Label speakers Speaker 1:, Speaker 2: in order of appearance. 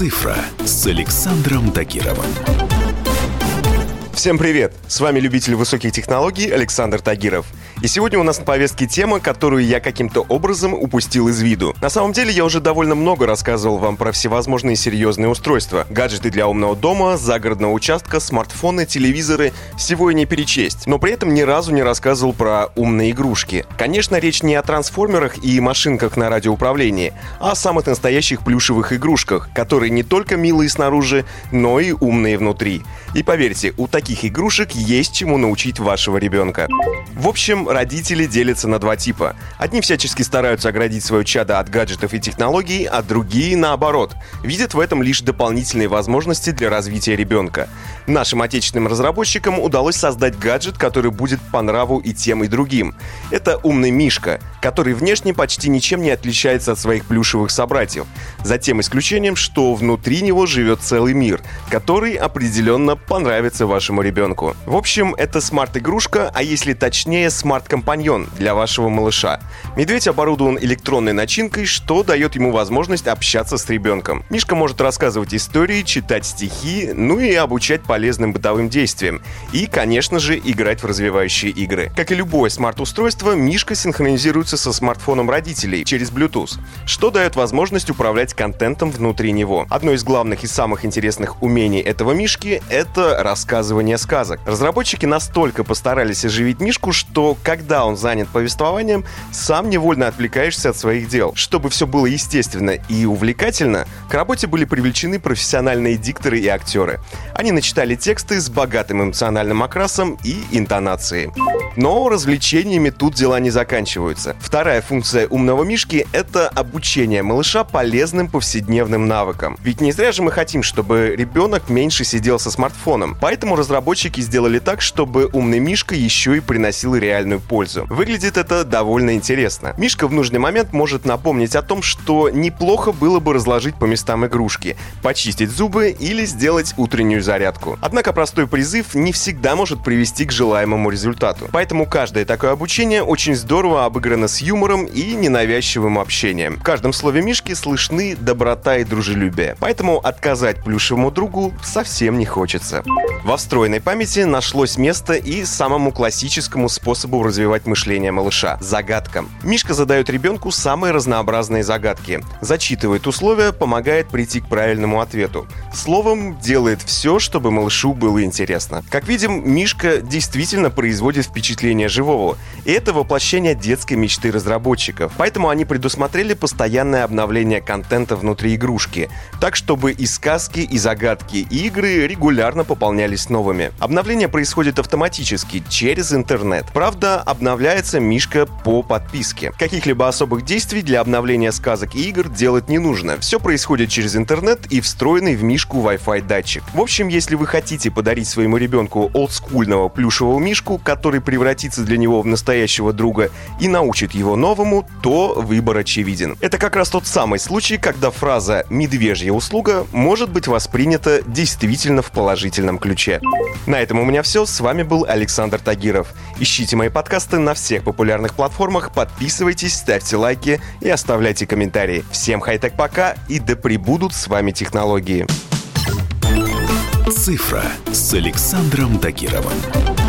Speaker 1: «Цифра» с Александром Тагировым.
Speaker 2: Всем привет! С вами любитель высоких технологий Александр Тагиров. И сегодня у нас на повестке тема, которую я каким-то образом упустил из виду. На самом деле я уже довольно много рассказывал вам про всевозможные серьезные устройства. Гаджеты для умного дома, загородного участка, смартфоны, телевизоры. Всего и не перечесть. Но при этом ни разу не рассказывал про умные игрушки. Конечно, речь не о трансформерах и машинках на радиоуправлении, а о самых настоящих плюшевых игрушках, которые не только милые снаружи, но и умные внутри. И поверьте, у таких игрушек есть чему научить вашего ребенка. В общем, родители делятся на два типа. Одни всячески стараются оградить свое чадо от гаджетов и технологий, а другие, наоборот, видят в этом лишь дополнительные возможности для развития ребенка. Нашим отечественным разработчикам удалось создать гаджет, который будет по нраву и тем, и другим. Это умный Мишка, который внешне почти ничем не отличается от своих плюшевых собратьев. За тем исключением, что внутри него живет целый мир, который определенно понравится вашему ребенку. В общем, это смарт-игрушка, а если точнее, смарт-компаньон для вашего малыша. Медведь оборудован электронной начинкой, что дает ему возможность общаться с ребенком. Мишка может рассказывать истории, читать стихи, ну и обучать полезным бытовым действиям. И, конечно же, играть в развивающие игры. Как и любое смарт-устройство, Мишка синхронизируется со смартфоном родителей через Bluetooth, что дает возможность управлять контентом внутри него. Одно из главных и самых интересных умений этого Мишки — это рассказывание сказок. Разработчики настолько постарались оживить Мишку, что когда он занят повествованием, сам невольно отвлекаешься от своих дел. Чтобы все было естественно и увлекательно, к работе были привлечены профессиональные дикторы и актеры. Они начитали тексты с богатым эмоциональным окрасом и интонацией. Но развлечениями тут дела не заканчиваются. Вторая функция умного мишки — это обучение малыша полезным повседневным навыкам. Ведь не зря же мы хотим, чтобы ребенок меньше сидел со смартфоном. Поэтому разработчики сделали так, чтобы умный мишка еще и приносил реальную пользу. Выглядит это довольно интересно. Мишка в нужный момент может напомнить о том, что неплохо было бы разложить по местам игрушки, почистить зубы или сделать утреннюю зарядку. Однако простой призыв не всегда может привести к желаемому результату. Поэтому каждое такое обучение очень здорово обыграно с юмором и ненавязчивым общением. В каждом слове Мишки слышны доброта и дружелюбие. Поэтому отказать плюшевому другу совсем не хочется. Во встроенной памяти нашлось место и самому классическому способу развивать мышление малыша – загадкам. Мишка задает ребенку самые разнообразные загадки. Зачитывает условия, помогает прийти к правильному ответу. Словом, делает все, чтобы малышу было интересно. Как видим, Мишка действительно производит впечатление живого. И это воплощение детской мечты разработчиков. Поэтому они предусмотрели постоянное обновление контента внутри игрушки. Так, чтобы и сказки, и загадки, и игры регулярно пополнялись новыми. Обновление происходит автоматически, через интернет. Правда, обновляется Мишка по подписке. Каких-либо особых действий для обновления сказок и игр делать не нужно. Все происходит через интернет и встроенный в Мишку Wi-Fi датчик. В общем, если вы хотите подарить своему ребенку олдскульного плюшевого Мишку, который превратится для него в настоящего друга и научит его новому, то выбор очевиден. Это как раз тот самый случай, когда фраза «медвежья услуга» может быть воспринята действительно в положительном ключе. На этом у меня все. С вами был Александр Тагиров. Ищите мои подкасты на всех популярных платформах, подписывайтесь, ставьте лайки и оставляйте комментарии. Всем хай-тек пока и да пребудут с вами технологии.
Speaker 1: «Цифра» с Александром Тагировым.